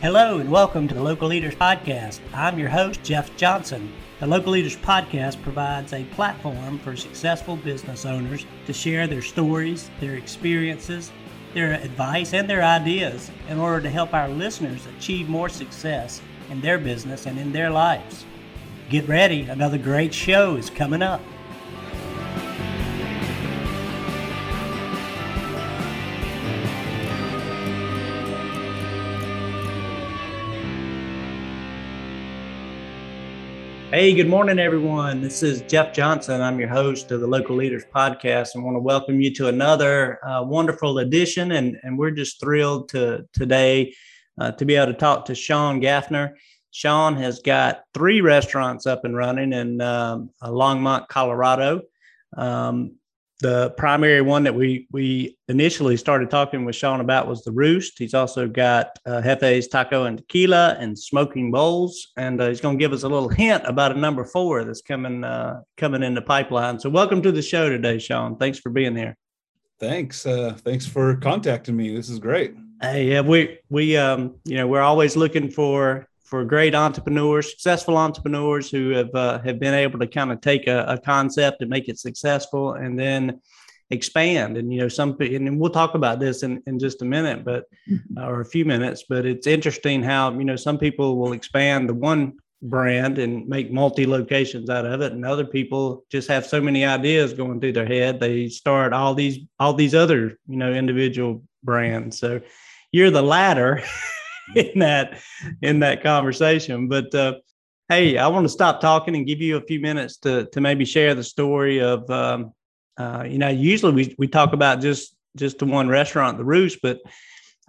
Hello and welcome to the Local Leaders Podcast. I'm your host, Jeff Johnson. The Local Leaders Podcast provides a platform for successful business owners to share their stories, their experiences, their advice, and their ideas in order to help our listeners achieve more success in their business and in their lives. Get ready, another great show is coming up. Hey, good morning, everyone. This is Jeff Johnson. I'm your host of the Local Leaders Podcast. and want to welcome you to another uh, wonderful edition, and, and we're just thrilled to today uh, to be able to talk to Sean Gafner. Sean has got three restaurants up and running in um, Longmont, Colorado. Um, the primary one that we we initially started talking with Sean about was the Roost. He's also got uh, Jefe's Taco and Tequila and Smoking Bowls, and uh, he's going to give us a little hint about a number four that's coming uh, coming in the pipeline. So, welcome to the show today, Sean. Thanks for being here. Thanks. Uh, thanks for contacting me. This is great. Hey, yeah, we we um, you know we're always looking for for great entrepreneurs, successful entrepreneurs who have uh, have been able to kind of take a, a, concept and make it successful, and then expand. And you know, some and we'll talk about this in, in just a minute, but mm-hmm. or a few minutes. But it's interesting how you know some people will expand the one brand and make multi locations out of it, and other people just have so many ideas going through their head they start all these all these other you know individual brands. So you're the latter. in that in that conversation. But uh, hey, I want to stop talking and give you a few minutes to to maybe share the story of um, uh, you know usually we we talk about just just the one restaurant, the Roost, but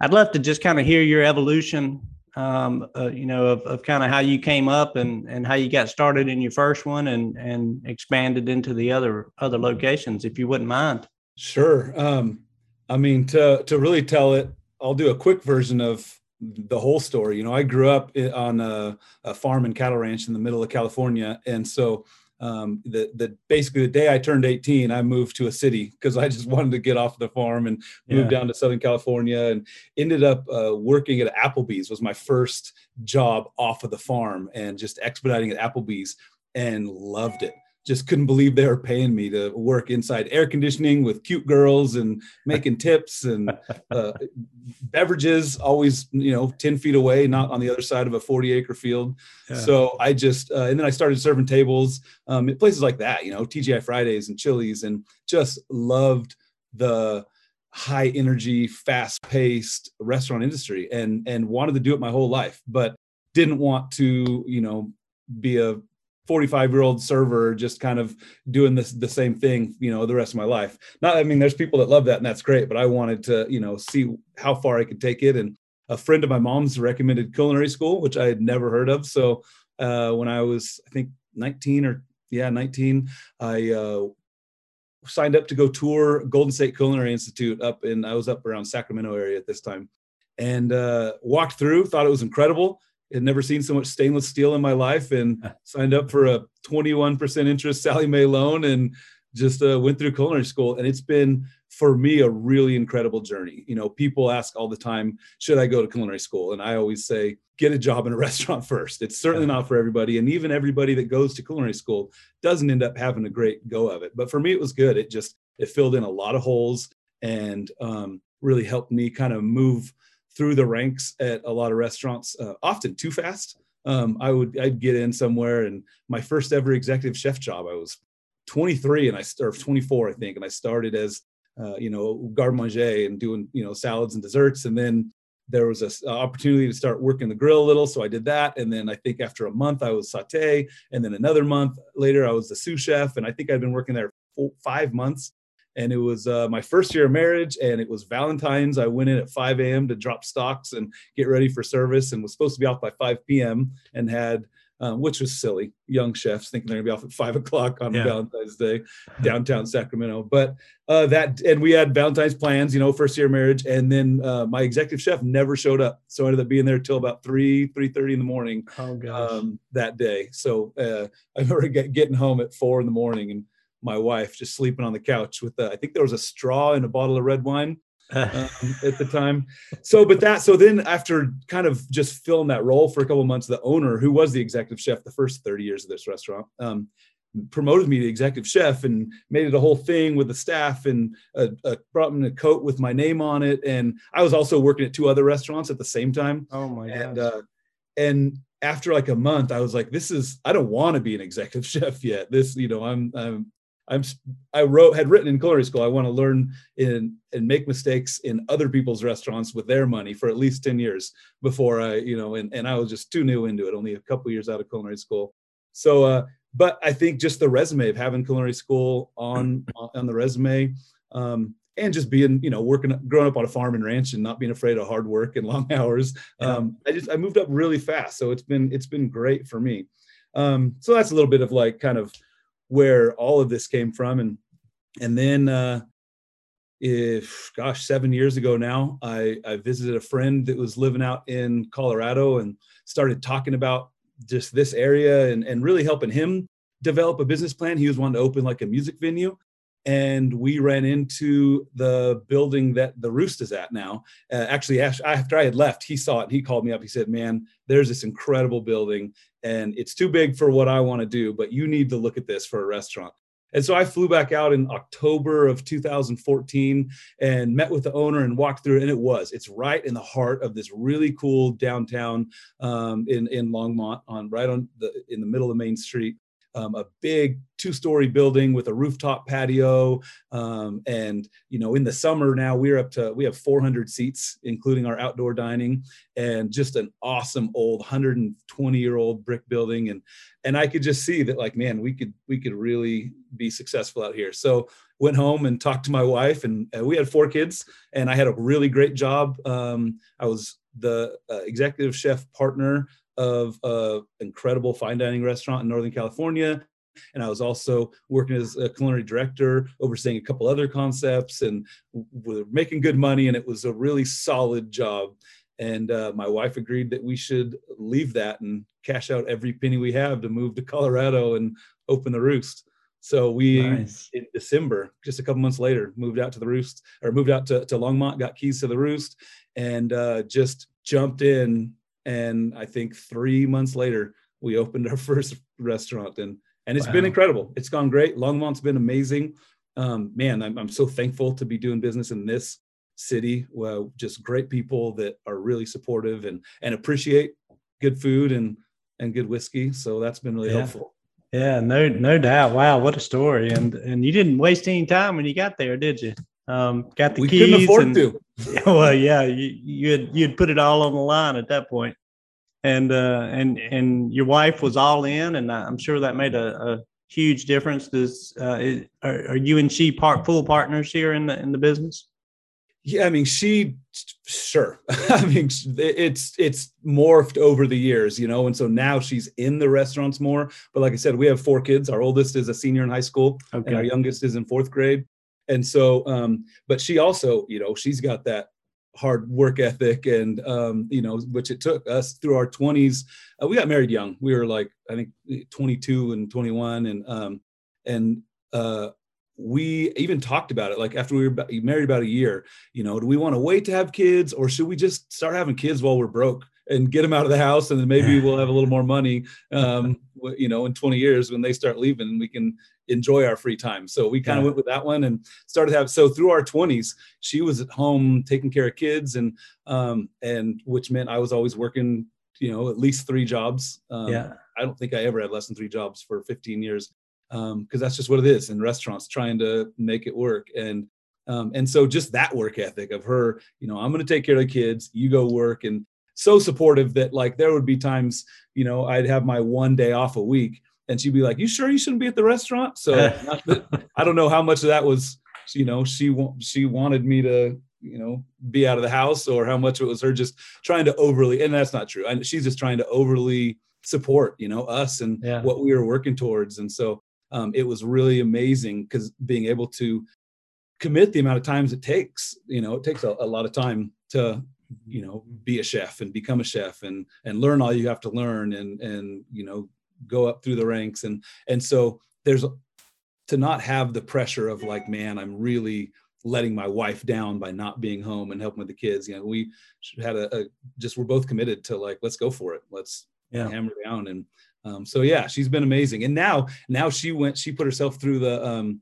I'd love to just kind of hear your evolution. Um, uh, you know, of, of kind of how you came up and, and how you got started in your first one and, and expanded into the other other locations, if you wouldn't mind. Sure. Um, I mean, to to really tell it, I'll do a quick version of the whole story. You know, I grew up on a, a, farm and cattle ranch in the middle of California, and so um, the the basically the day I turned 18, I moved to a city because I just wanted to get off the farm and moved yeah. down to Southern California, and ended up uh, working at Applebee's. Was my first job off of the farm, and just expediting at Applebee's, and loved it just couldn't believe they were paying me to work inside air conditioning with cute girls and making tips and uh, beverages always you know 10 feet away not on the other side of a 40 acre field yeah. so i just uh, and then i started serving tables um, at places like that you know tgi fridays and chili's and just loved the high energy fast paced restaurant industry and and wanted to do it my whole life but didn't want to you know be a 45 year old server just kind of doing this the same thing you know the rest of my life. Not i mean there's people that love that and that's great but i wanted to you know see how far i could take it. And a friend of my mom's recommended culinary school which i had never heard of. So uh, when i was i think 19 or yeah 19 i uh, signed up to go tour golden state culinary institute up in i was up around sacramento area at this time. And uh, walked through thought it was incredible had never seen so much stainless steel in my life and signed up for a 21% interest Sallie Mae loan and just uh, went through culinary school. And it's been, for me, a really incredible journey. You know, people ask all the time, should I go to culinary school? And I always say, get a job in a restaurant first. It's certainly not for everybody. And even everybody that goes to culinary school doesn't end up having a great go of it. But for me, it was good. It just, it filled in a lot of holes and um, really helped me kind of move through the ranks at a lot of restaurants, uh, often too fast. Um, I would I'd get in somewhere, and my first ever executive chef job, I was 23 and I or 24, I think, and I started as uh, you know garde manger and doing you know salads and desserts, and then there was an opportunity to start working the grill a little, so I did that, and then I think after a month I was saute, and then another month later I was the sous chef, and I think I'd been working there five months and it was uh, my first year of marriage and it was valentine's i went in at 5 a.m to drop stocks and get ready for service and was supposed to be off by 5 p.m and had um, which was silly young chefs thinking they're gonna be off at five o'clock on yeah. valentine's day downtown sacramento but uh, that and we had valentine's plans you know first year of marriage and then uh, my executive chef never showed up so i ended up being there till about 3 3.30 in the morning oh, gosh. Um, that day so uh, i remember get, getting home at 4 in the morning and my wife just sleeping on the couch with the, I think there was a straw and a bottle of red wine. um, at the time. So, but that, so then after kind of just filling that role for a couple months, the owner, who was the executive chef the first 30 years of this restaurant, um, promoted me to executive chef and made it a whole thing with the staff and uh, uh, brought me a coat with my name on it. And I was also working at two other restaurants at the same time. Oh my god! And uh, and after like a month, I was like, this is I don't want to be an executive chef yet. This, you know, I'm I'm I'm I wrote had written in culinary school. I want to learn in and make mistakes in other people's restaurants with their money for at least 10 years before I, you know, and, and I was just too new into it, only a couple years out of culinary school. So uh but I think just the resume of having culinary school on on the resume, um, and just being you know working growing up on a farm and ranch and not being afraid of hard work and long hours. Um, I just I moved up really fast, so it's been it's been great for me. Um, so that's a little bit of like kind of where all of this came from, and and then uh, if gosh seven years ago now I, I visited a friend that was living out in colorado and started talking about just this area and, and really helping him develop a business plan. He was wanting to open like a music venue. And we ran into the building that the Roost is at now. Uh, actually, after I had left, he saw it and he called me up. He said, Man, there's this incredible building and it's too big for what I want to do, but you need to look at this for a restaurant. And so I flew back out in October of 2014 and met with the owner and walked through. And it was, it's right in the heart of this really cool downtown um, in in Longmont, on right on the in the middle of Main Street um, a big two-story building with a rooftop patio um, and you know in the summer now we're up to we have 400 seats including our outdoor dining and just an awesome old 120 year old brick building and and i could just see that like man we could we could really be successful out here. So went home and talked to my wife and uh, we had four kids and i had a really great job. Um, i was the uh, executive chef partner of an incredible fine dining restaurant in Northern California. And I was also working as a culinary director, overseeing a couple other concepts, and we're making good money. And it was a really solid job. And uh, my wife agreed that we should leave that and cash out every penny we have to move to Colorado and open the Roost. So we nice. in December, just a couple months later, moved out to the Roost or moved out to, to Longmont, got keys to the Roost, and uh, just jumped in and I think three months later we opened our first restaurant, and and it's wow. been incredible. It's gone great. Longmont's been amazing. Um, man, I'm I'm so thankful to be doing business in this city. Well, just great people that are really supportive and and appreciate good food and and good whiskey. So that's been really yeah. helpful. Yeah, no, no doubt. Wow, what a story! And and you didn't waste any time when you got there, did you? Um, got the we keys. couldn't afford and, to. Well, yeah, you you'd you'd put it all on the line at that point and uh, and and your wife was all in, and I'm sure that made a, a huge difference. Does uh, is, are, are, you and she part full partners here in the in the business? Yeah, I mean, she sure. I mean, it's it's morphed over the years, you know, and so now she's in the restaurants more. But like I said, we have four kids. Our oldest is a senior in high school, okay. and our youngest is in fourth grade. And so, um, but she also, you know, she's got that hard work ethic and um, you know which it took us through our 20s uh, we got married young. We were like i think 22 and 21 and um, and uh, we even talked about it like after we were married about a year you know do we want to wait to have kids or should we just start having kids while we're broke and get them out of the house and then maybe we'll have a little more money um, you know in 20 years when they start leaving we can enjoy our free time. So we kind of yeah. went with that one and started have so through our 20s, she was at home taking care of kids and um and which meant I was always working, you know, at least three jobs. Um, yeah. I don't think I ever had less than three jobs for 15 years. Um, because that's just what it is in restaurants, trying to make it work. And um, and so just that work ethic of her, you know, I'm going to take care of the kids. You go work, and so supportive that like there would be times, you know, I'd have my one day off a week, and she'd be like, "You sure you shouldn't be at the restaurant?" So I don't know how much of that was, you know, she she wanted me to, you know, be out of the house, or how much it was her just trying to overly, and that's not true. And she's just trying to overly support, you know, us and yeah. what we were working towards. And so um, it was really amazing because being able to commit the amount of times it takes, you know, it takes a, a lot of time to you know be a chef and become a chef and and learn all you have to learn and and you know go up through the ranks and and so there's to not have the pressure of like man i'm really letting my wife down by not being home and helping with the kids. You know, we had a, a just we're both committed to like let's go for it. Let's yeah. hammer down and um, so yeah, she's been amazing. And now now she went she put herself through the um,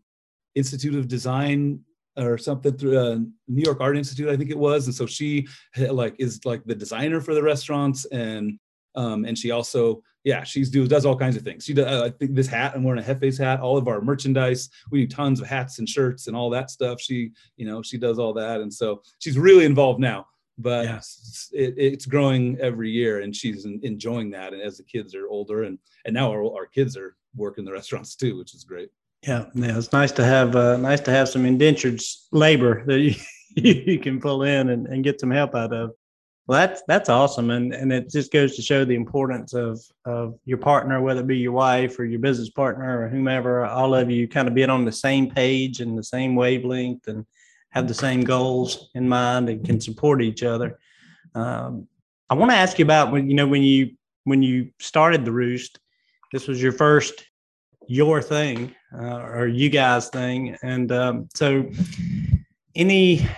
Institute of Design or something through uh, New York Art Institute, I think it was. And so she like is like the designer for the restaurants and um, and she also yeah she's do does all kinds of things. She does uh, I think this hat I'm wearing a Jefe's hat. All of our merchandise we do tons of hats and shirts and all that stuff. She you know she does all that and so she's really involved now. But yeah. it, it's growing every year, and she's enjoying that. And as the kids are older, and and now our, our kids are working the restaurants too, which is great. Yeah, yeah, it's nice to have uh, nice to have some indentured labor that you, you can pull in and, and get some help out of. Well, that's that's awesome, and and it just goes to show the importance of of your partner, whether it be your wife or your business partner or whomever. All of you kind of being on the same page and the same wavelength, and have the same goals in mind, and can support each other. Um, I want to ask you about when you know when you when you started the Roost. This was your first your thing uh, or you guys thing. And um, so, any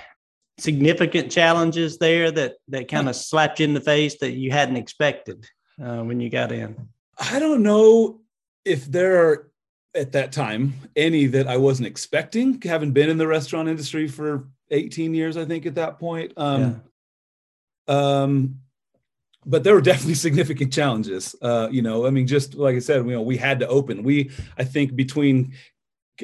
significant challenges there that that kind of slapped you in the face that you hadn't expected uh, when you got in? I don't know if there are at that time any that I wasn't expecting, having been in the restaurant industry for 18 years, I think at that point. Um, yeah. um, but there were definitely significant challenges. Uh, you know, I mean, just like I said, you know, we had to open. We, I think, between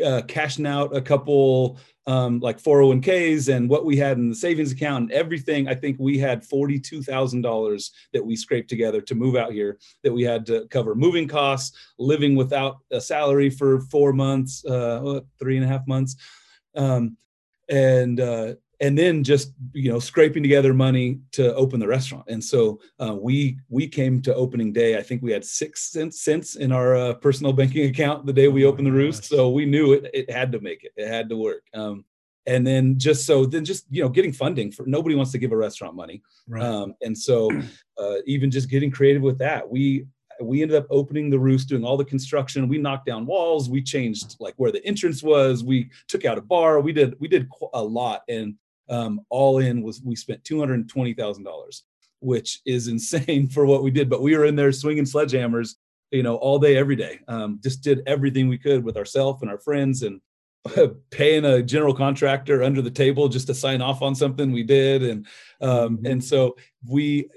uh, cashing out a couple um, like 401ks and what we had in the savings account and everything, I think we had $42,000 that we scraped together to move out here that we had to cover moving costs, living without a salary for four months, uh, three and a half months. Um, and uh, and then just you know scraping together money to open the restaurant. And so uh, we we came to opening day. I think we had six cents, cents in our uh, personal banking account the day we oh opened the roost. so we knew it it had to make it. It had to work. Um, and then just so then just you know getting funding for nobody wants to give a restaurant money. Right. um, and so uh, even just getting creative with that we we ended up opening the roost doing all the construction. We knocked down walls. We changed like where the entrance was. We took out a bar. We did we did a lot. And um, all in was we spent two hundred twenty thousand dollars, which is insane for what we did. But we were in there swinging sledgehammers, you know, all day, every day. Um, just did everything we could with ourselves and our friends, and paying a general contractor under the table just to sign off on something we did, and um, mm-hmm. and so we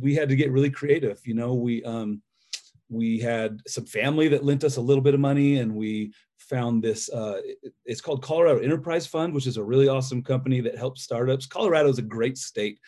we had to get really creative. You know, we um, we had some family that lent us a little bit of money and we found this uh, it's called colorado enterprise fund which is a really awesome company that helps startups. Colorado is a great state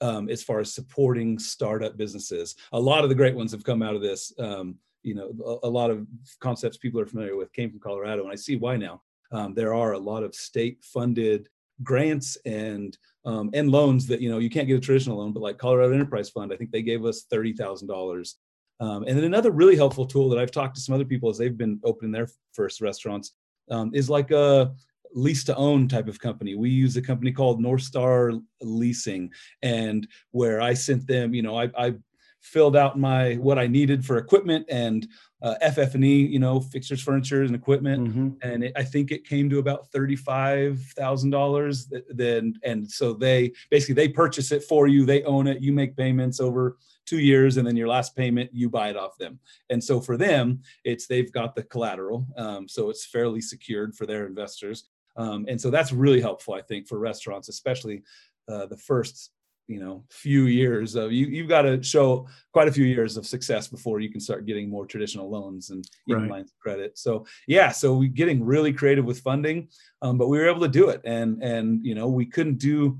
um, as far as supporting startup businesses. A lot of the great ones have come out of this um, you know a, a, lot of concepts people are familiar with came from colorado and i see why now. Um, there are a lot of state funded grants and um, and loans that you know you can't get a traditional loan but like colorado enterprise fund i think they gave us $30000 um, and then another really helpful tool that I've talked to some other people as they've been opening their first restaurants um, is like a lease to own type of company. We use a company called North Star Leasing, and where I sent them, you know, I, I filled out my what I needed for equipment and uh, FF&E, you know, fixtures, furniture, and equipment, mm-hmm. and it, I think it came to about thirty-five thousand dollars. Then, and so they basically they purchase it for you, they own it, you make payments over two years and then your last payment you buy it off them and so for them it's they've got the collateral um, so it's fairly secured for their investors um, and so that's really helpful i think for restaurants especially uh, the first you know few years of you you've got to show quite a few years of success before you can start getting more traditional loans and even right. lines of credit. So yeah so we getting really creative with funding um, but we were able to do it. And and you know we couldn't do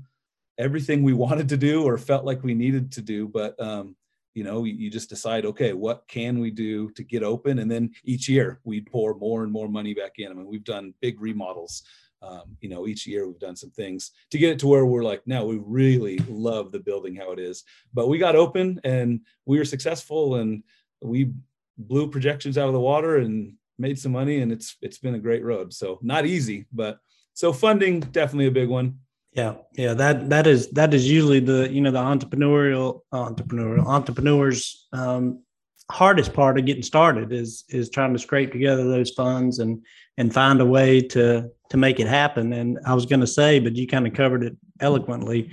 everything we wanted to do or felt like we needed to do but um, you know you just decide okay what can we do to get open? And then each year we pour more and more money back in. I mean we've done big remodels um, you know each year we've done some things to get it to where we're like now we really love the building how it is. But we got open and we were successful and we blew projections out of the water and made some money and it's it's been a great road. So not easy but so funding definitely a big one. Yeah, yeah, that that is that is usually the you know the entrepreneurial entrepreneurial entrepreneurs um, hardest part of getting started is is trying to scrape together those funds and and find a way to to make it happen. And I was going to say, but you kind of covered it eloquently,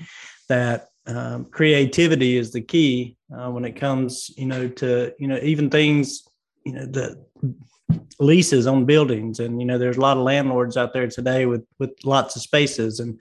that um, creativity is the key uh, when it comes, you know, to you know even things, you know, the leases on buildings, and you know, there's a lot of landlords out there today with with lots of spaces and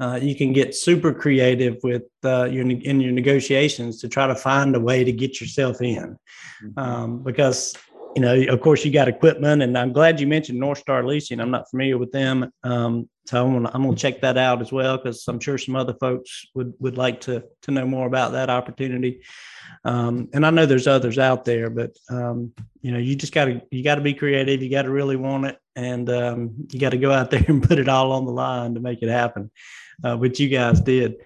uh, you can get super creative with uh, your in your negotiations to try to find a way to get yourself in, mm-hmm. um, because you know, of course, you got equipment, and I'm glad you mentioned North Star Leasing. I'm not familiar with them, um, so I'm gonna, I'm gonna check that out as well because I'm sure some other folks would would like to to know more about that opportunity. Um, and I know there's others out there, but um, you know, you just got to you got to be creative. You got to really want it, and um, you got to go out there and put it all on the line to make it happen uh, which you guys did.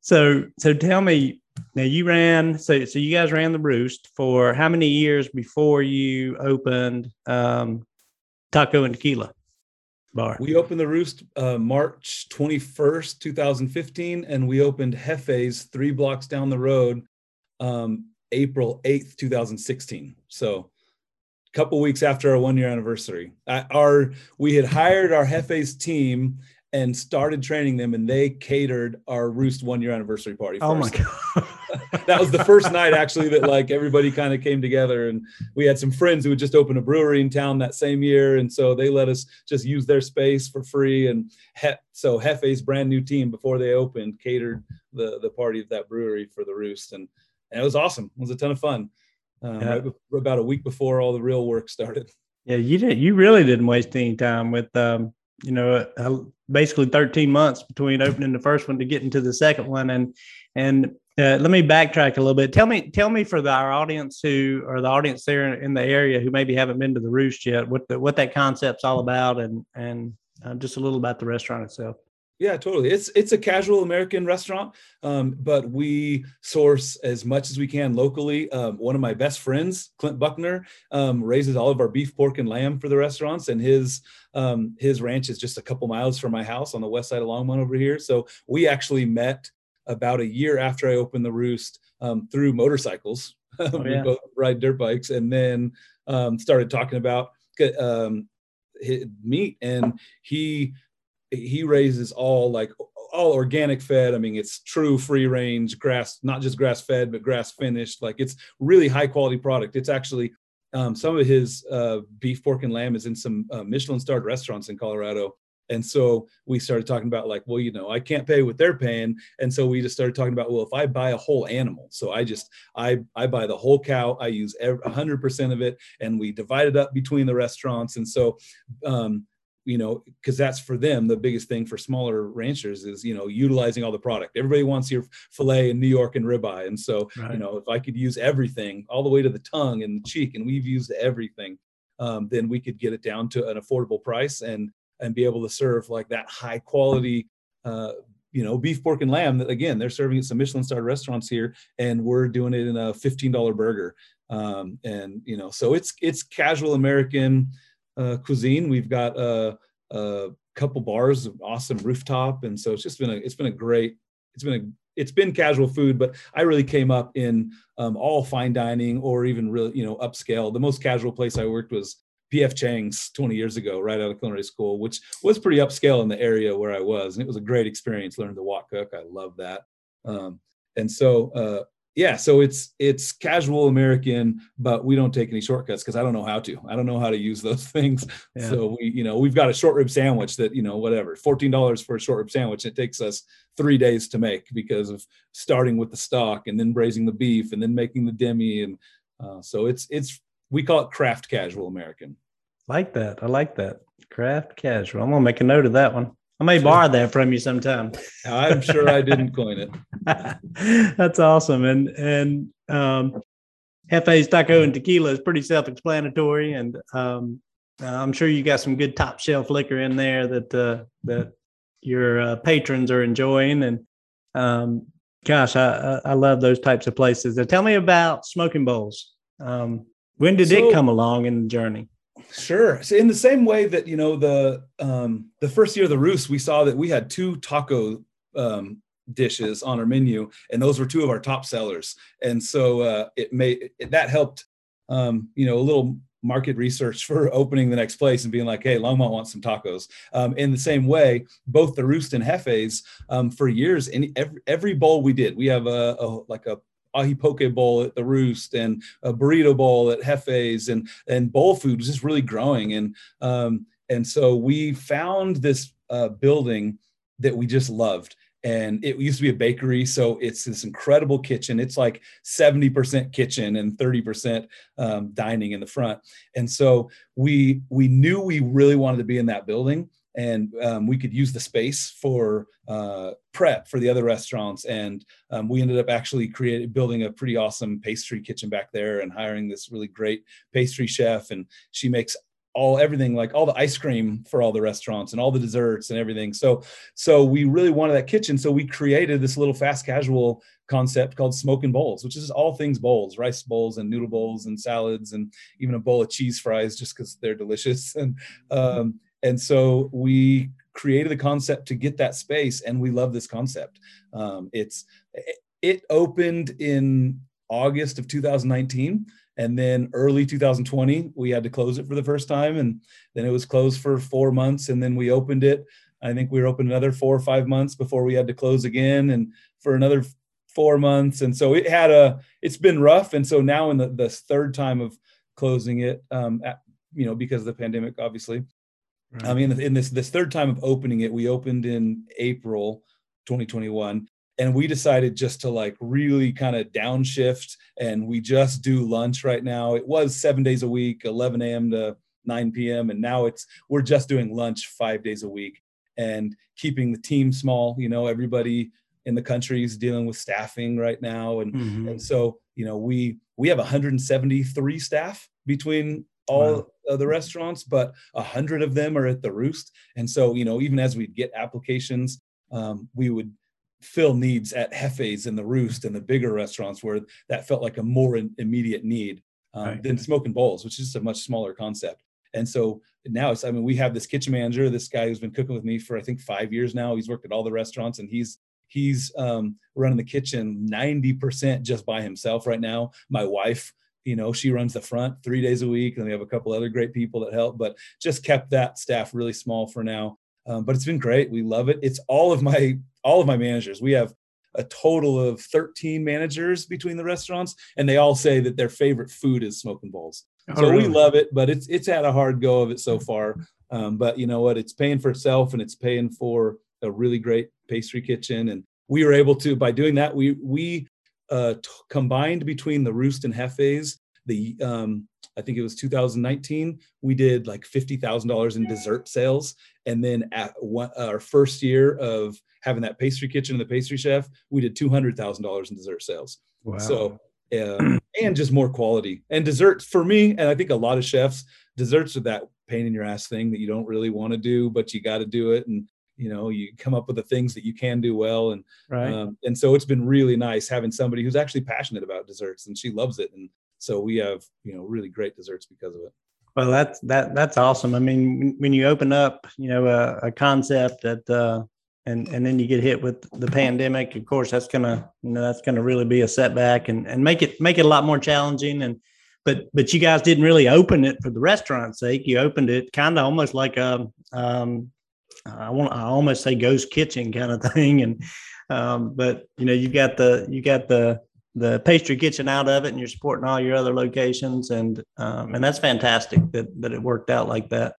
So, so tell me now. You ran so so you guys ran the Roost for how many years before you opened um, Taco and Tequila Bar? We opened the Roost uh, March twenty first, two thousand fifteen, and we opened Jefe's three blocks down the road, um, April eighth, two thousand sixteen. So a couple weeks after our one year anniversary. our we had hired our Jefe's team and started training them and they catered our roost one year anniversary party oh my god. That was the first night actually that like everybody kind of came together and we had some friends who had just opened a brewery in town that same year and so they let us just use their space for free and he- so jefe's brand new team before they opened catered the the party at that brewery for the roost and, and it was awesome. It was a ton of fun. Um, yeah. right about a week before all the real work started. Yeah you didn't you really didn't waste any time with um you know, basically 13 months between opening the first one to getting to the second one. And, and uh, let me backtrack a little bit. Tell me, tell me for the, our audience who, or the audience there in the area who maybe haven't been to the Roost yet, what the, what that concept's all about, and and uh, just a little about the restaurant itself. Yeah, totally. It's it's a casual American restaurant, um, but we source as much as we can locally. Um, one of my best friends, Clint Buckner, um, raises all of our beef, pork, and lamb for the restaurants, and his um, his ranch is just a couple miles from my house on the west side of Longmont over here. So we actually met about a year after I opened the Roost um, through motorcycles. Oh, yeah. we both ride dirt bikes, and then um, started talking about meat, and he he raises all like all organic fed. I mean, it's true free range grass, not just grass fed, but grass finished. Like it's really high quality product. It's actually um, some of his uh, beef, pork, and lamb is in some uh, Michelin starred restaurants in Colorado. And so we started talking about like, well, you know, I can't pay what they're paying. And so we just started talking about, well, if I buy a whole animal, so I just, I, I buy the whole cow, I use hundred percent of it and we divide it up between the restaurants. And so, um, you know because that's for them the biggest thing for smaller ranchers is you know utilizing all the product. Everybody wants your fillet in new york and ribeye. And so right. you know if i could use everything all the way to the tongue and the cheek and we've used everything um, then we could get it down to an affordable price and and be able to serve like that high quality uh, you know beef pork and lamb that again they're serving at some michelin star restaurants here and we're doing it in a $15 burger. Um, and you know so it's it's casual american uh, cuisine. We've got a, a couple bars, awesome rooftop, and so it's just been a it's been a great it's been a it's been casual food, but I really came up in um, all fine dining or even really you know upscale. The most casual place I worked was PF Chang's 20 years ago, right out of culinary school, which was pretty upscale in the area where I was, and it was a great experience learning to wok cook. I love that. Um, and so uh, yeah so it's it's casual american but we don't take any shortcuts because i don't know how to. I don't know how to use those things. Yeah. so we you know we've got a short rib sandwich that you know whatever $14 for a short rib sandwich it takes us three days to make because of starting with the stock and then braising the beef and then making the demi and uh, so it's it's we call it craft casual american. Like that. I like that. Craft casual. I'm gonna make a note of that one I may borrow that from you sometime. I'm sure I didn't coin it. That's awesome. And and um, Jefe's Taco and Tequila is pretty self-explanatory, and um, I'm sure you got some good top shelf liquor in there that uh, that your uh, patrons are enjoying. And um, gosh, I, I love those types of places. Now, tell me about Smoking Bowls. Um, when did so, it come along in the journey? Sure. So in the same way that you know the um, the first year of the Roost, we saw that we had two taco um, dishes on our menu, and those were two of our top sellers. And so uh, it made it, that helped um, you know, a little market research for opening the next place and being like, hey, Longmont wants some tacos. Um, in the same way, both the Roost and Jefes, um, for years, any every, every bowl we did, we have a, a like a ahi poke bowl at the Roost and a burrito bowl at Jefes, and and bowl food was just really growing, and um, and so we found this uh, building that we just loved. And it used to be a bakery so it's this incredible kitchen. It's like 70% kitchen and 30% um, dining in the front. And so we we knew we really wanted to be in that building and um, we could use the space for uh, prep for the other restaurants. And um, we ended up actually creating building a pretty awesome pastry kitchen back there and hiring this really great pastry chef. And she makes all everything like all the ice cream for all the restaurants and all the desserts and everything. So so we really wanted that kitchen. So we created this little fast casual concept called smoking bowls which is all things bowls rice bowls and noodle bowls and salads and even a bowl of cheese fries just because they're delicious. And um, and so we created the concept to get that space and we love this concept. Um, it's it opened in august of 2019 and then early 2020 we had to close it for the first time and then it was closed for four months and then we opened it. I think we were open another four or five months before we had to close again and for another four months. And so it had a it's been rough and so now in the, the third time of closing it um at, you know because of the pandemic obviously right. i mean in this this third time of opening it we opened in april 2021 and we decided just to like really kind of downshift and we just do lunch right now it was seven days a week 11 a.m to 9 p.m and now it's we're just doing lunch five days a week and keeping the team small you know everybody in the country is dealing with staffing right now and mm-hmm. and so you know we we have 173 staff between all wow. Of the restaurants but a 100 of them are at the roost and so you know even as we'd get applications um, we would fill needs at Jefes and the Roost and the bigger restaurants where that felt like a more immediate need um, right. than smoking bowls, which is a much smaller concept. And so now it's, I mean, we have this kitchen manager, this guy who's been cooking with me for I think five years now. He's worked at all the restaurants and he's he's um, running the kitchen 90% just by himself right now. My wife, you know, she runs the front three days a week, and we have a couple other great people that help, but just kept that staff really small for now. Um, but it's been great. We love it. It's all of my all of my managers. We have a total of 13 managers between the restaurants, and they all say that their favorite food is smoking bowls. Oh, so really? we love it, but it's it's had a hard go of it so far. Um, but you know what? It's paying for itself, and it's paying for a really great pastry kitchen. And we were able to by doing that, we we uh, t- combined between the Roost and Jefes, the um, I think it was 2019, we did like $50,000 in dessert sales. And then at one, our first year of having that pastry kitchen and the pastry chef, we did $200,000 in dessert sales. Wow. So, uh, and just more quality and desserts for me. And I think a lot of chefs, desserts are that pain in your ass thing that you don't really want to do, but you got to do it. And, you know, you come up with the things that you can do well. And, right. um, and so it's been really nice having somebody who's actually passionate about desserts and she loves it. And so we have, you know, really great desserts because of it. Well, that's that that's awesome. I mean, when you open up, you know, a, a concept that, uh, and and then you get hit with the pandemic, of course, that's gonna, you know, that's gonna really be a setback and and make it make it a lot more challenging. And but but you guys didn't really open it for the restaurant's sake. You opened it kind of almost like a, um, I want I almost say ghost kitchen kind of thing. And um, but you know, you've got the you got the the pastry kitchen out of it and you're supporting all your other locations. And um, and that's fantastic that that it worked out like that.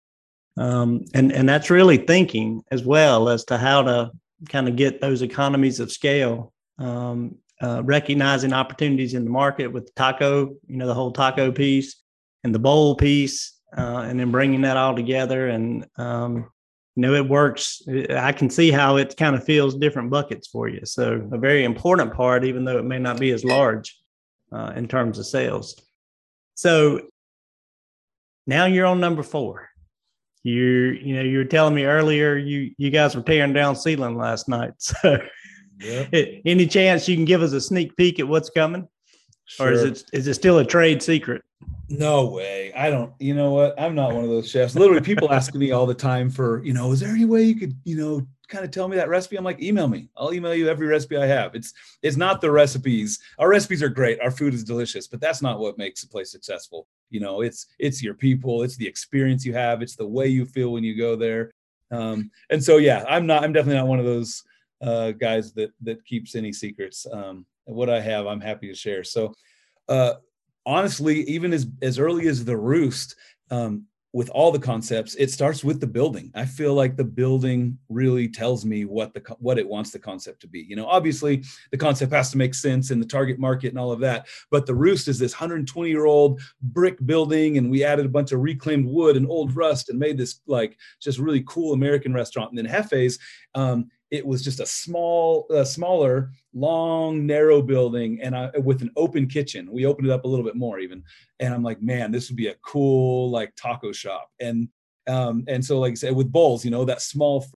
Um, and and that's really thinking as well as to how to kind of get those economies of scale um, uh, recognizing opportunities in the market with taco you know the whole taco piece and the bowl piece uh, and then bringing that all together. And um, you know it works. I can see how it kind of fills different buckets for you. So a very important part even though it may not be as large uh, in terms of sales. So now you're on number four. You're you know you were telling me earlier you you guys were tearing down ceiling last night. So yeah. any chance you can give us a sneak peek at what's coming sure. or is it is it still a trade secret no way. I don't, you know what? I'm not one of those chefs. Literally, people ask me all the time for, you know, is there any way you could, you know, kind of tell me that recipe? I'm like, email me. I'll email you every recipe I have. It's it's not the recipes. Our recipes are great. Our food is delicious, but that's not what makes a place successful. You know, it's it's your people, it's the experience you have, it's the way you feel when you go there. Um, and so yeah, I'm not. I'm definitely not one of those uh, guys that that keeps any secrets. Um, what I have, I'm happy to share. So. Uh, honestly, even as as early as the roost, um, with all the concepts, it starts with the building. I feel like the building really tells me what the what it wants the concept to be. You know, obviously the concept has to make sense in the target market and all of that. But the Roost is this 120 year old brick building, and we added a bunch of reclaimed wood and old rust and made this like just really cool American restaurant. And then Jefe's um, it was just a small, uh, smaller, long, narrow building, and I, with an open kitchen. We opened it up a little bit more even, and I'm like, man, this would be a cool like taco shop. And um, and so like I said, with bowls, you know, that small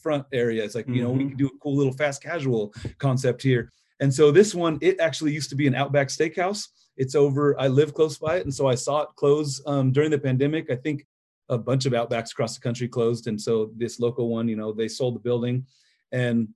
front area, it's like you know we mm-hmm. could do a cool little fast casual concept here. And so this one, it actually used to be an Outback Steakhouse. It's over. I live close by it, and so I saw it close um, during the pandemic. I think a bunch of Outbacks across the country closed, and so this local one, you know, they sold the building and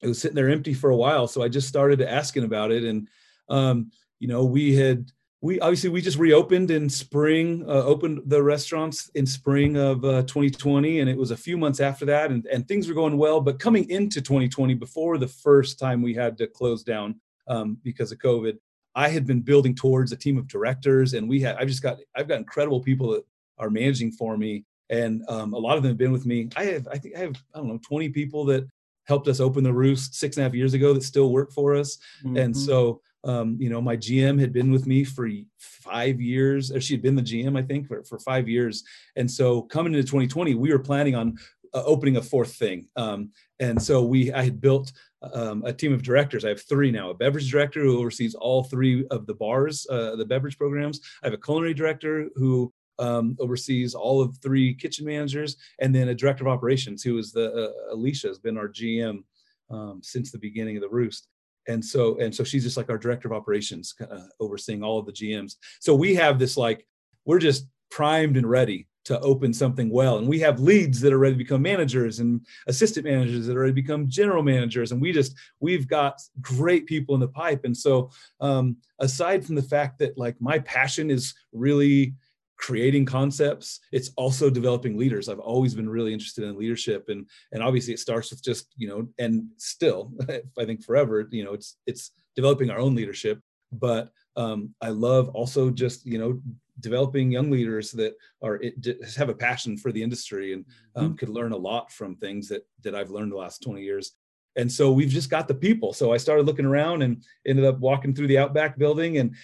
it was sitting there empty for a while. So I just started asking about it, and um, you know, we had we obviously we just reopened in spring, uh, opened the restaurants in spring of uh, 2020, and it was a few months after that, and and things were going well. But coming into 2020, before the first time we had to close down um, because of COVID, I had been building towards a team of directors, and we had I've just got I've got incredible people that are managing for me, and um, a lot of them have been with me. I have I think I have I don't know 20 people that helped us open the roost six and a half years ago that still work for us. Mm-hmm. And so, um, you know, my GM had been with me for five years, or she had been the GM, I think, for, for five years. And so coming into 2020, we were planning on uh, opening a fourth thing. Um, and so we, I had built um, a team of directors. I have three now: a beverage director who oversees all three of the bars, uh, the beverage programs. I have a culinary director who um, oversees all of three kitchen managers, and then a director of operations who is the uh, Alicia has been our GM um, since the beginning of the Roost. And so, and so she's just like our director of operations, uh, overseeing all of the GMs. So we have this like we're just primed and ready to open something well. And we have leads that are ready to become managers and assistant managers that are ready to become general managers. And we just, we've got great people in the pipe. And so, um, aside from the fact that like my passion is really creating concepts. It's also developing leaders. I've always been really interested in leadership and and obviously it starts with just you know and still i think forever you know it's it's developing our own leadership. But um, i love also just you know developing young leaders that are it, have a passion for the industry and um, mm-hmm. could learn a lot from things that that i've learned the last 20 years. And so we've just got the people. So i started looking around and ended up walking through the outback building and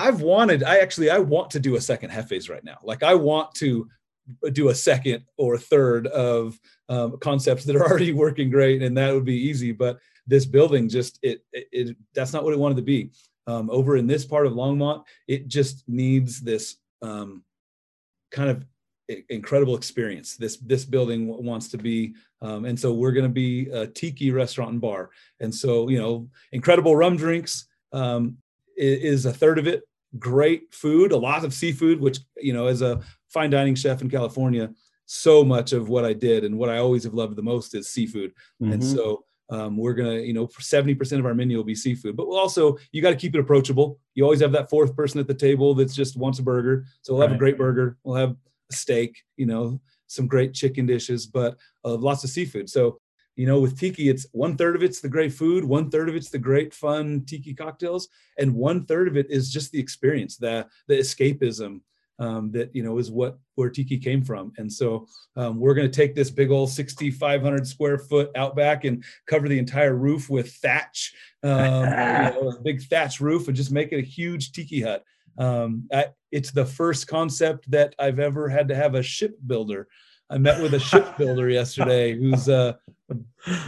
I've wanted, I actually, I want to do a second Jefe's right now. Like I want to do a second or a third of um, concepts that are already working great, and that would be easy. But this building just, it, it, it that's not what it wanted to be. Um, over in this part of Longmont, it just needs this um, kind of incredible experience. This this building wants to be, um, and so we're going to be a tiki restaurant and bar. And so you know, incredible rum drinks um, is a third of it great food, a lot of seafood, which, you know, as a fine dining chef in California, so much of what I did and what I always have loved the most is seafood. Mm-hmm. And so um, we're gonna, you know, 70% of our menu will be seafood, but we'll also, you got to keep it approachable. You always have that fourth person at the table that's just wants a burger. So we'll have right. a great burger. We'll have a steak, you know, some great chicken dishes, but uh, lots of seafood. So you know with tiki it's one third of it's the great food one third of it's the great fun tiki cocktails and one third of it is just the experience the the escapism um, that you know is what where tiki came from. And so um, we're going to take this big old 6500 square foot outback and cover the entire roof with thatch um, you know, a big thatch roof and just make it a huge tiki hut. Um, I, it's the first concept that i've ever had to have a shipbuilder I met with a shipbuilder yesterday who's uh,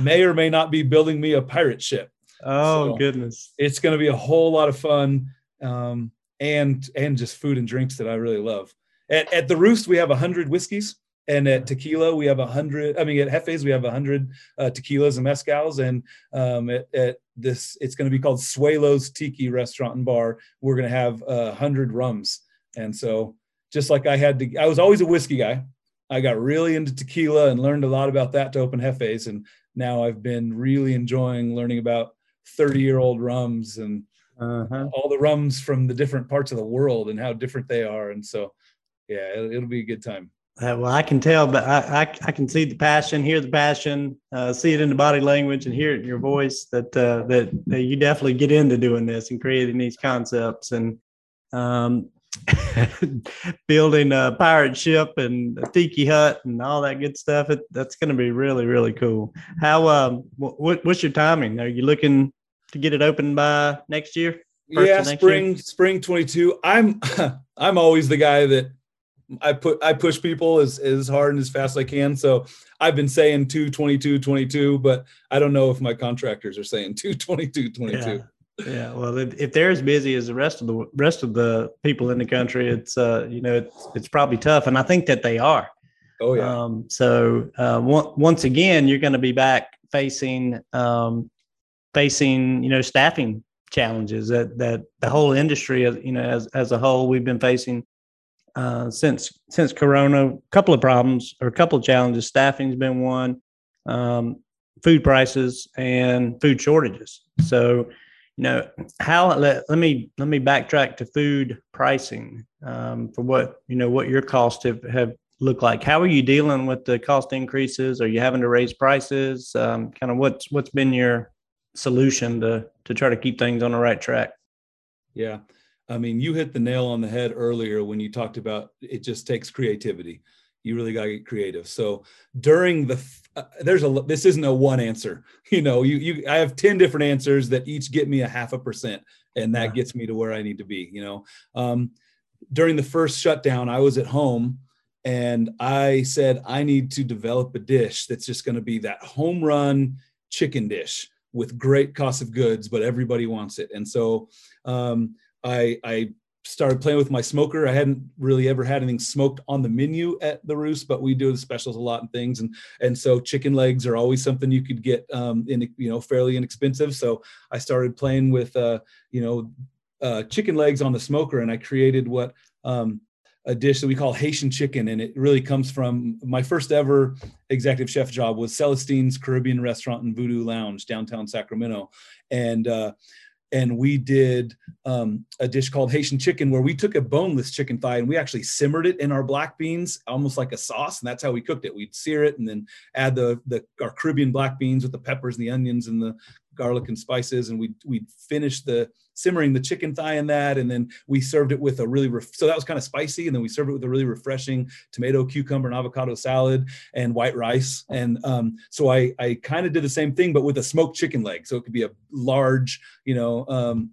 may or may not be building me a pirate ship. Oh so goodness! It's going to be a whole lot of fun, um, and and just food and drinks that I really love. At, at the Roost, we have a hundred whiskeys, and at Tequila, we have a hundred. I mean, at Jefe's, we have a hundred uh, tequilas and mezcals, and um, at, at this, it's going to be called Suelo's Tiki Restaurant and Bar. We're going to have a hundred rums, and so just like I had to, I was always a whiskey guy I got really into tequila and learned a lot about that to open Jefes. And now I've been really enjoying learning about 30 year old rums and uh-huh. all the rums from the different parts of the world and how different they are. And so, yeah, it'll, it'll be a good time. Uh, well, I can tell, but I, I, I, can see the passion, hear the passion, uh, see it in the body language, and hear it in your voice that, uh, that that you definitely get into doing this and creating these concepts and um, building a pirate ship and a tiki hut and all that good stuff. It, that's going to be really really cool. How um, what, what's your timing? Are you looking to get it open by next year? yeah, spring year? spring twenty two. I'm I'm always the guy that I put I push people as as hard and as fast as I can. So I've been saying 222 22, but I don't know if my contractors are saying 222 22. Yeah. Yeah, well, if, if, they're as busy as the rest of the rest of the people in the country, it's uh, you know, it's it's probably tough, and I think that they are. Oh yeah. Um, so uh, once again, you're going to be back facing um, facing you know staffing challenges that that the whole industry, you know, as as a whole, we've been facing uh, since since Corona. A couple of problems or a couple of challenges. Staffing's been one, um, food prices and food shortages. So, you know, how let, let me let me backtrack to food pricing um, for what you know what your costs have have looked like. How are you dealing with the cost increases? Are you having to raise prices? Um, kind of what's what's been your solution to to try to keep things on the right track? Yeah. I mean, you hit the nail on the head earlier when you talked about it just takes creativity. You really got to get creative. So during the uh, there's a this isn't a one answer. You know, you you I have 10 different answers that each get me a half a percent and that yeah. gets me to where I need to be, you know. Um, during the first shutdown, I was at home and I said I need to develop a dish that's just going to be that home run chicken dish with great cost of goods, but everybody wants it. And so um, I, I started playing with my smoker. I hadn't really ever had anything smoked on the menu at the Roost, but we do the specials a lot and things. And and so chicken legs are always something you could get um, in you know fairly inexpensive. So I started playing with uh, you know uh, chicken legs on the smoker, and I created what um, a dish that we call Haitian chicken, and it really comes from my first ever executive chef job was Celestine's Caribbean Restaurant and Voodoo Lounge downtown Sacramento, and uh, and we did um, a dish called Haitian chicken where we took a boneless chicken thigh and we actually simmered it in our black beans, almost like a sauce, and that's how we cooked it. We'd sear it and then add the the our Caribbean black beans with the peppers and the onions and the garlic and spices, and we we'd finish the simmering the chicken thigh in that, and then we served it with a really ref- so that was kind of spicy, and then we served it with a really refreshing tomato, cucumber, and avocado salad and white rice, and um, so I I kind of did the same thing, but with a smoked chicken leg, so it could be a large, you know. Um,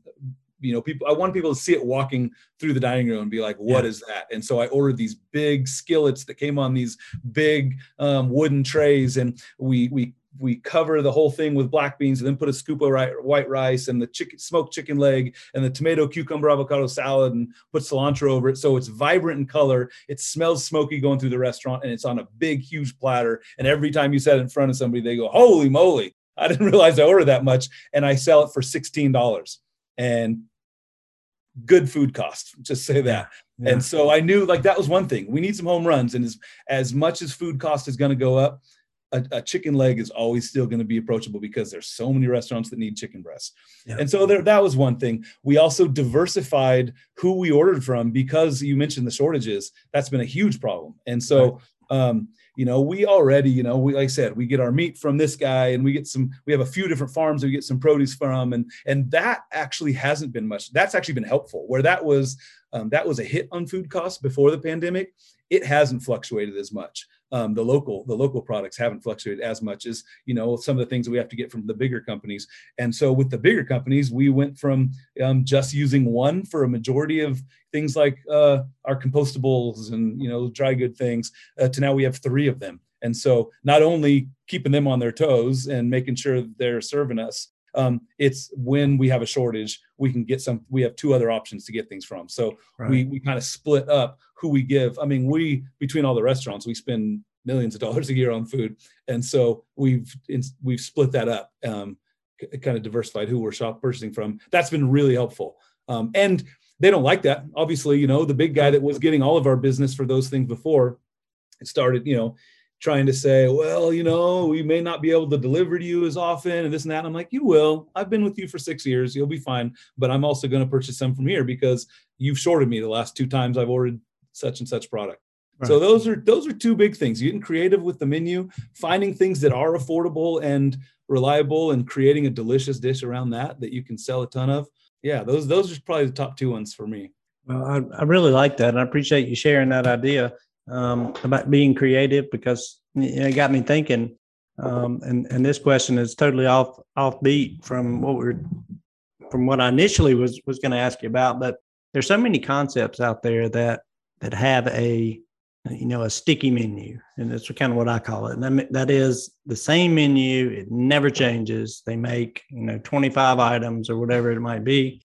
you know people i want people to see it walking through the dining room and be like "What yeah. is that and so i ordered these big skillets that came on these big um, wooden trays and we we we cover the whole thing with black beans and then put a scoop of white rice and the chicken smoked chicken leg and the tomato cucumber avocado salad and put cilantro over it. So it's vibrant in color. It smells smoky going through the restaurant and it's on a big huge platter. And every time you set it in front of somebody they go holy moly. I didn't realize i ordered that much and i sell it for $16 and good food cost just say that. Yeah. and so i knew like that was one thing. We need some home runs and as as much as food cost is going to go up a, a, chicken leg is always still going to be approachable because there's so many restaurants that need chicken breasts. Yeah. And so there, that was one thing. We also diversified who we ordered from because you mentioned the shortages. That's been a huge problem. And so, right. um, you know, we already, you know, we like I said, we get our meat from this guy, and we get some. We have a few different farms we get some produce from, and and that actually hasn't been much. That's actually been helpful. Where that was, um, that was a hit on food costs before the pandemic. It hasn't fluctuated as much um, the local the local products haven't fluctuated as much as you know some of the things we have to get from the bigger companies. And so with the bigger companies we went from um, just using one for a majority of things like uh, our compostables and you know dry good things uh, to now we have three of them. And so not only keeping them on their toes and making sure they're serving us um, it's when we have a shortage we can get some we have two other options to get things from. So right. we, we kind of split up who we give. I mean we between all the restaurants we spend millions of dollars a year on food and so we've we've split that up um, kind of diversified who we're shop purchasing from that's been really helpful um, and they don't like that obviously you know the big guy that was getting all of our business for those things before started, you know, trying to say, well, you know, we may not be able to deliver to you as often and this and that. And I'm like, you will. I've been with you for six years. You'll be fine. But I'm also going to purchase some from here because you've shorted me the last two times I've ordered such and such product. Right. So those are those are two big things. Getting creative with the menu, finding things that are affordable and reliable, and creating a delicious dish around that that you can sell a ton of. Yeah, those those are probably the top two ones for me. Well, I, I really like that, and I appreciate you sharing that idea um, about being creative because it got me thinking. Um, and and this question is totally off off beat from what we're from what I initially was was going to ask you about. But there's so many concepts out there that that have a you know a sticky menu, and that's kind of what I call it. And that, that is the same menu; it never changes. They make you know 25 items or whatever it might be,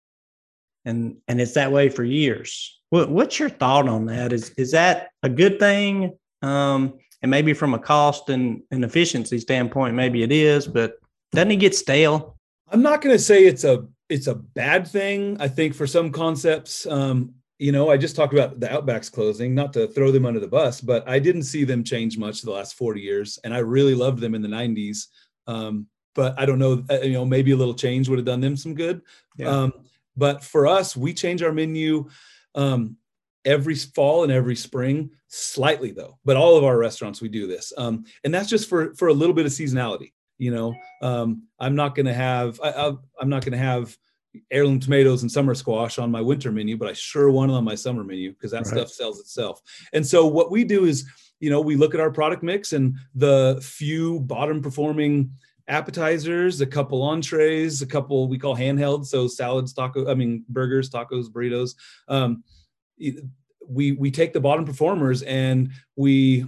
and and it's that way for years. What, what's your thought on that? Is is that a good thing? Um, and maybe from a cost and, and efficiency standpoint, maybe it is, but doesn't it get stale? I'm not going to say it's a it's a bad thing. I think for some concepts, um, you know, I just talked about the Outbacks closing, not to throw them under the bus, but I didn't see them change much the last 40 years, and I really loved them in the 90s. Um, but I don't know, uh, you know, maybe a little change would have done them some good. Yeah. Um, but for us, we change our menu um, every fall and every spring, slightly though. But all of our restaurants we do this, um, and that's just for for a little bit of seasonality. You know, um, I'm not going to have I, I, I'm not going to have heirloom tomatoes and summer squash on my winter menu, but I sure want it on my summer menu because that right. stuff sells itself. And so what we do is, you know, we look at our product mix and the few bottom performing appetizers, a couple entrees, a couple we call handheld, so salads, taco, I mean burgers, tacos, burritos. Um, we we take the bottom performers and we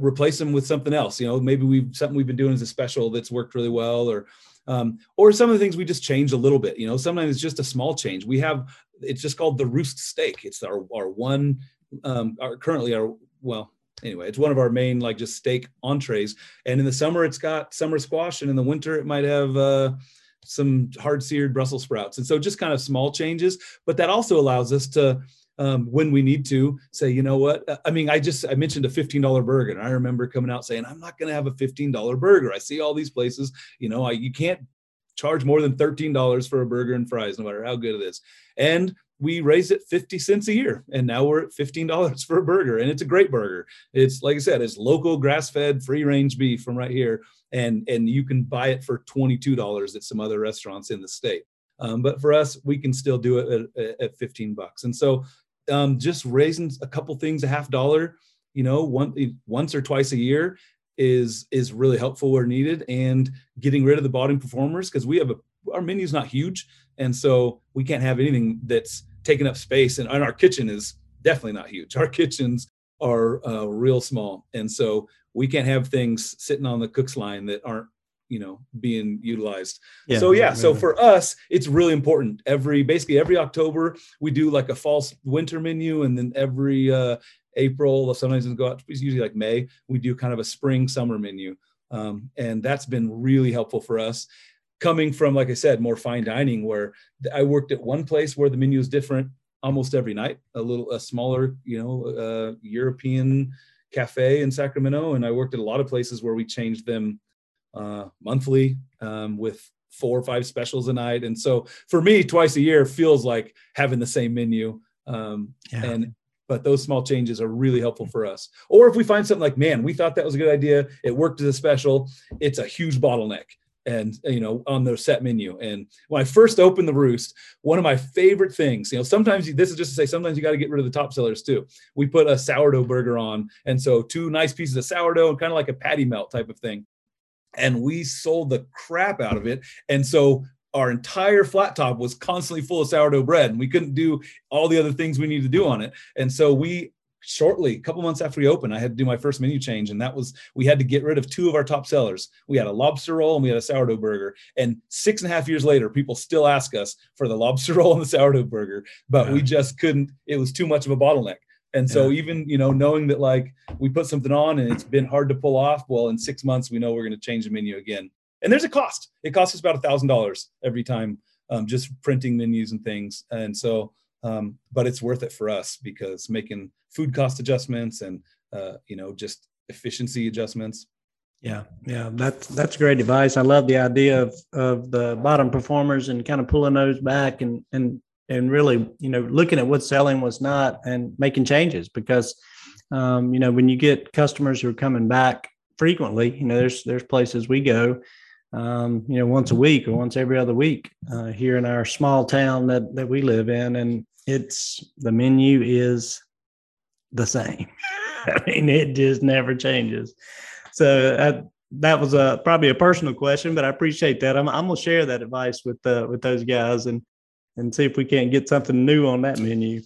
replace them with something else. You know, maybe we've something we've been doing as a special that's worked really well, or um, or some of the things we just change a little bit. You know, sometimes it's just a small change. We have it's just called the roost steak. It's our our one um, our currently our well anyway, it's one of our main like just steak entrees. And in the summer, it's got summer squash, and in the winter, it might have uh, some hard seared Brussels sprouts. And so just kind of small changes, but that also allows us to. Um, when we need to say, you know what? I mean, I just I mentioned a fifteen dollar burger, and I remember coming out saying, I'm not going to have a fifteen dollar burger. I see all these places, you know, I, you can't charge more than thirteen dollars for a burger and fries, no matter how good it is. And we raised it 50 cents a year and now we're at $15 for a burger and it's a great burger it's like i said it's local grass-fed free range beef from right here and and you can buy it for $22 at some other restaurants in the state um, but for us we can still do it at, at 15 bucks and so um, just raising a couple things a half dollar you know one, once or twice a year is is really helpful where needed and getting rid of the bottom performers because we have a our menu's not huge. And so we can't have anything that's taking up space and, and our kitchen is definitely not huge. Our kitchens are uh, real small. And so we can't have things sitting on the cook's line that aren't you know being utilized. Yeah, so yeah so for us it's really important. Every basically every october we do like a false winter menu and then every uh april sometimes we go out it's usually like may we do kind of a spring summer menu. Um, and that's been really helpful for us. Coming from, like I said, more fine dining, where I worked at one place where the menu is different almost every night, a little, a smaller, you know, uh, European cafe in Sacramento. And I worked at a lot of places where we changed them uh, monthly um, with four or five specials a night. And so for me, twice a year feels like having the same menu. Um, yeah. And but those small changes are really helpful for us. Or if we find something like, man, we thought that was a good idea, it worked as a special, it's a huge bottleneck and you know on their set menu and when i first opened the roost one of my favorite things you know sometimes you, this is just to say sometimes you got to get rid of the top sellers too we put a sourdough burger on and so two nice pieces of sourdough and kind of like a patty melt type of thing and we sold the crap out of it and so our entire flat top was constantly full of sourdough bread and we couldn't do all the other things we needed to do on it and so we shortly, a couple months after we opened, I had to do my first menu change, and that was we had to get rid of two of our top sellers. We had a lobster roll and we had a sourdough burger. And six and a half years later, people still ask us for the lobster roll and the sourdough burger, but yeah. we just couldn't. It was too much of a bottleneck. And so yeah. even you know knowing that like we put something on and it's been hard to pull off, well, in six months we know we're going to change the menu again. And there's a cost. It costs us about a thousand dollars every time, um, just printing menus and things. And so um, but it's worth it for us because making food cost adjustments and uh, you know, just efficiency adjustments. Yeah, yeah, that's that's great advice. I love the idea of of the bottom performers and kind of pulling those back and and and really, you know, looking at what's selling, what's not, and making changes because, um, you know, when you get customers who are coming back frequently, you know, there's there's places we go, um, you know, once a week or once every other week uh, here in our small town that that we live in, and it's the menu is the same. I mean, it just never changes. So I, that was a probably a personal question, but I appreciate that. I'm, I'm gonna share that advice with uh, with those guys and and see if we can't get something new on that menu.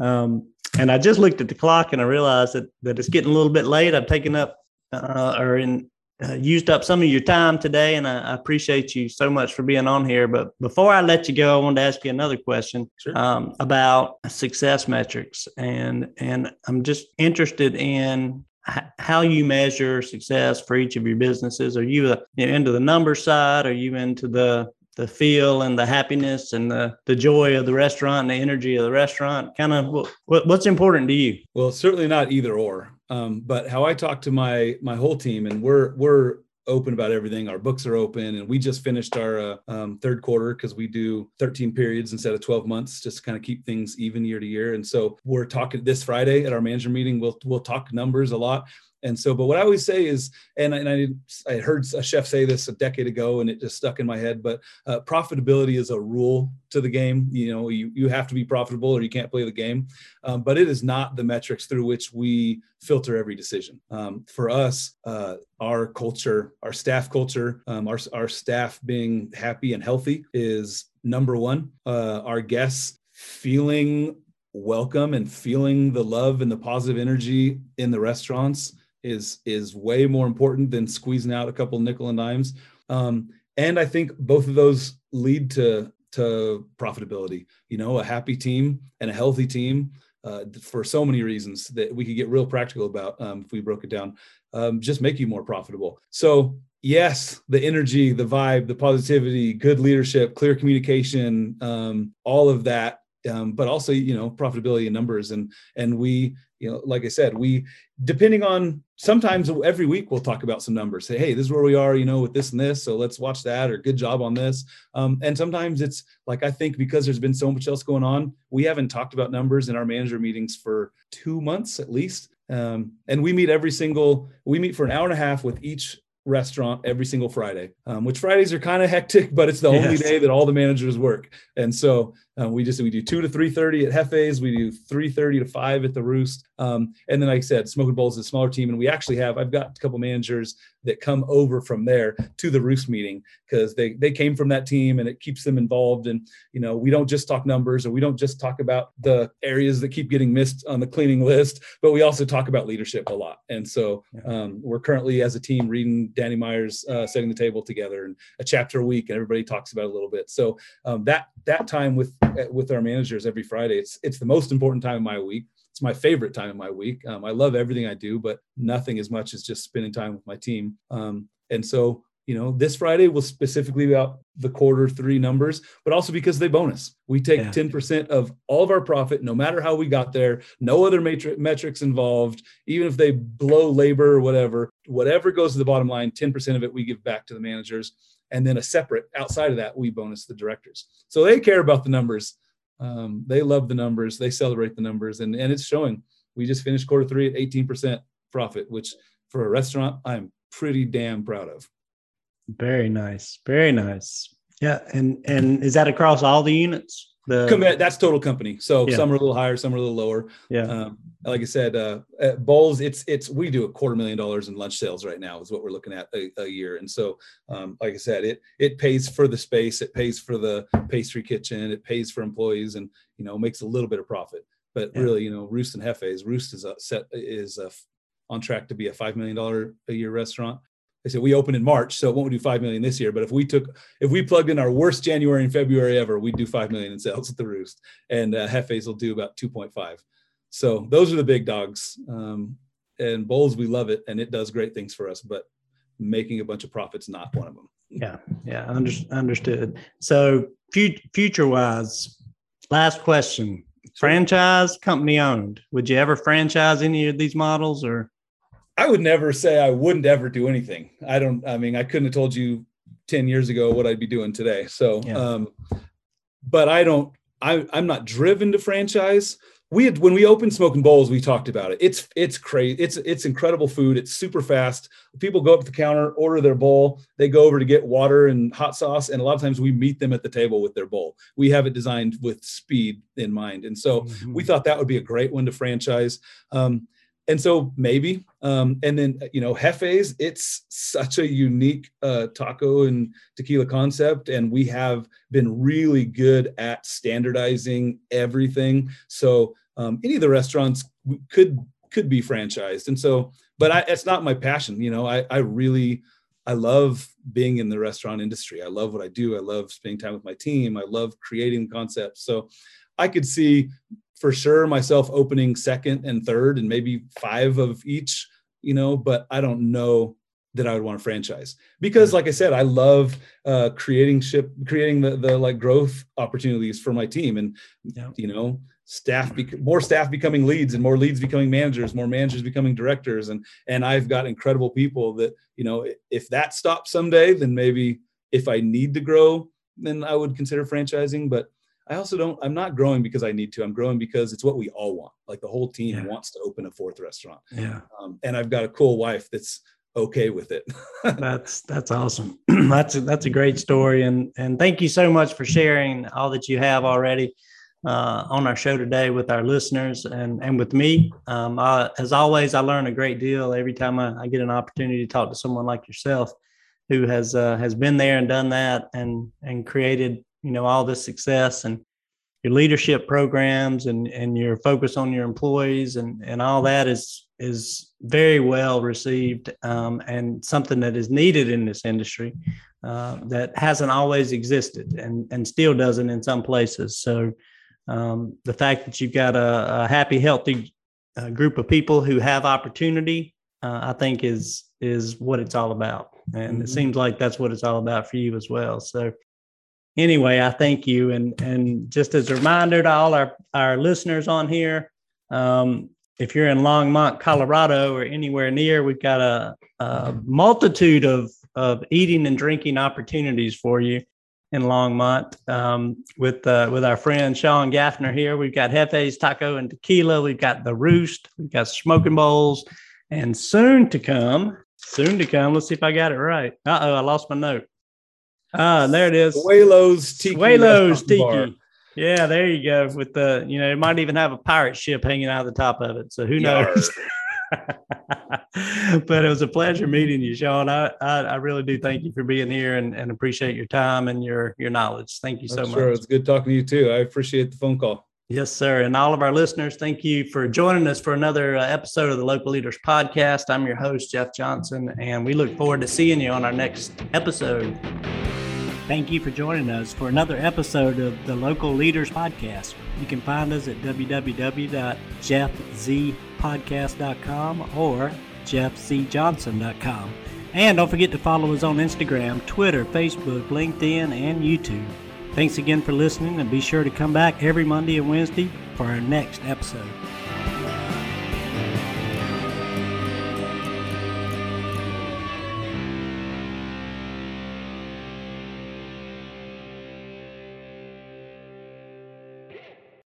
Um, and I just looked at the clock and I realized that that it's getting a little bit late. I've taken up uh, or in uh, used up some of your time today, and I, I, appreciate you so much for being on here. But before I let you go, I wanted to ask you another question sure. um, about success metrics, and and I'm just interested in how you measure success for each of your businesses. Are you, a, you know, into the number side? Are you into the the feel and the happiness and the, the joy of the restaurant and the energy of the restaurant? Kind of what, what's important to you? Well, certainly not either or. Um, but how I talk to my my whole team, and we're we're open about everything. Our books are open, and we just finished our uh, um, third quarter because we do 13 periods instead of 12 months, just to kind of keep things even year to year. And so we're talking this Friday at our manager meeting. We'll we'll talk numbers a lot. And so, but what I always say is, and I, and I, I heard a chef say this a decade ago, and it just stuck in my head. But uh, profitability is a rule to the game. You know, you you have to be profitable, or you can't play the game. Um, but it is not the metrics through which we filter every decision. Um, for us, uh, our culture, our staff culture, um, our our staff being happy and healthy is number one. Uh, our guests feeling welcome and feeling the love and the positive energy in the restaurants is is way more important than squeezing out a couple nickel and dimes. Um, and I think both of those lead to to profitability. You know, a happy team and a healthy team uh, for so many reasons that we could get real practical about um, if we broke it down. Um, just make you more profitable. So yes, the energy, the vibe, the positivity, good leadership, clear communication, um, all of that um, but also you know profitability and numbers and and we you know like i said we depending on sometimes every week we'll talk about some numbers say hey this is where we are you know with this and this so let's watch that or good job on this um, and sometimes it's like i think because there's been so much else going on we haven't talked about numbers in our manager meetings for two months at least um, and we meet every single we meet for an hour and a half with each restaurant every single Friday, um, which Fridays are kind of hectic, but it's the yes. only day that all the managers work. And so uh, we just we do two to three thirty at Jefe's, we do three thirty to five at the Roost, um, and then like I said, Smoking Bowls is a smaller team, and we actually have I've got a couple managers that come over from there to the Roost meeting because they they came from that team, and it keeps them involved. And you know we don't just talk numbers, or we don't just talk about the areas that keep getting missed on the cleaning list, but we also talk about leadership a lot. And so um, we're currently as a team reading Danny Meyer's uh, setting the table together and a chapter a week, and everybody talks about a little bit. So um, that that time with with our managers every Friday. It's it's the most important time of my week. It's my favorite time of my week. Um, I love everything I do, but nothing as much as just spending time with my team. Um, and so, you know, this Friday was specifically about the quarter three numbers, but also because they bonus. We take yeah. 10% of all of our profit, no matter how we got there, no other matri- metrics involved, even if they blow labor or whatever, whatever goes to the bottom line, 10% of it we give back to the managers and then a separate outside of that we bonus the directors. So they care about the numbers. Um, they love the numbers. They celebrate the numbers. And, and it's showing. We just finished quarter three at 18% profit which for a restaurant i'm pretty damn proud of. Very nice. Very nice. Yeah and and is that across all the units the that's total company. So yeah. some are a little higher, some are a little lower. Yeah. Um, like I said, uh, at Bowls, it's it's we do a quarter million dollars in lunch sales right now is what we're looking at a, a year. And so, um, like I said, it it pays for the space, it pays for the pastry kitchen, it pays for employees, and you know makes a little bit of profit. But yeah. really, you know, Roost and Jefe's, Roost is a set is a, on track to be a five million dollar a year restaurant. I said we opened in March, so it won't do five million this year. But if we took, if we plugged in our worst January and February ever, we'd do five million in sales at the Roost, and uh, Jefe's will do about two point five. So those are the big dogs. Um, and Bowls, we love it, and it does great things for us. But making a bunch of profits not one of them. Yeah, yeah, under, understood. So future wise, last question: franchise, company owned. Would you ever franchise any of these models or? I would never say I wouldn't ever do anything. I don't, I mean, I couldn't have told you 10 years ago what I'd be doing today. So, yeah. um, but I don't, I, I'm not driven to franchise. We had when we opened smoking bowls we talked about it. It's it's crazy. It's it's incredible food. It's super fast. People go up to the counter order their bowl. They go over to get water and hot sauce. And a lot of times we meet them at the table with their bowl. We have it designed with speed in mind. And so mm-hmm. we thought that would be a great one to franchise. Um, and so maybe um, and then you know jefes it's such a unique uh, taco and tequila concept and we have been really good at standardizing everything. So um, any of the restaurants could could be franchised. And so but I, it's not my passion you know I, I really i love being in the restaurant industry. I love what i do. I love spending time with my team. I love creating concepts. So i could see for sure myself opening second and third and maybe five of each, you know, but I don't know that I would want to franchise because like I said, I love uh, creating ship, creating the, the like growth opportunities for my team and, yeah. you know, staff, bec- more staff becoming leads and more leads becoming managers, more managers becoming directors. And, and I've got incredible people that, you know, if that stops someday, then maybe if I need to grow, then I would consider franchising, but I also don't, I'm not growing because I need to. I'm growing because it's what we all want. Like the whole team yeah. wants to open a fourth restaurant. Yeah. Um, and I've got a cool wife that's okay with it. that's, that's awesome. that's, a, that's a great story. And, and thank you so much for sharing all that you have already uh, on our show today with our listeners and, and with me. Um, I, as always, I learn a great deal every time I, I, get an opportunity to talk to someone like yourself who has, uh, has been there and done that and, and created you know all this success and your leadership programs and and your focus on your employees and and all that is is very well received um, and something that is needed in this industry uh, that hasn't always existed and and still doesn't in some places. So um, the fact that you've got a, a happy healthy uh, group of people who have opportunity uh, i think is is what it's all about. And mm-hmm. it seems like that's what it's all about for you as well. So anyway, I thank you. And and just as a reminder to all our, our listeners on here, um, if you're in Longmont, Colorado, or anywhere near, we've got a, a multitude of of eating and drinking opportunities for you in Longmont um, with uh, with our friend Sean Gafner here. We've got Jefe's Taco and Tequila. We've got the Roost. We've got Smoking Bowls, and soon to come, soon to come. Let's see if I got it right. Uh oh, I lost my note. Ah, there it is. Suelo's Tiki. Suelo's Tiki. Bar. Yeah, there you go. With the, you know, it might even have a pirate ship hanging out of the top of it. So who knows? but it was a pleasure meeting you, Sean. I, I, I, really do thank you for being here and, and appreciate your time and your your knowledge. Thank you so much. Sure, it's good talking to you too. I appreciate the phone call. Yes, sir. And all of our listeners, thank you for joining us for another uh, episode of the Local Leaders Podcast. I'm your host, Jeff Johnson, and we look forward to seeing you on our next episode. Thank you for joining us for another episode of the Local Leaders Podcast. You can find us at www.jeffzpodcast.com or jeffcjohnson.com. And don't forget to follow us on Instagram, Twitter, Facebook, LinkedIn, and YouTube. Thanks again for listening, and be sure to come back every Monday and Wednesday for our next episode.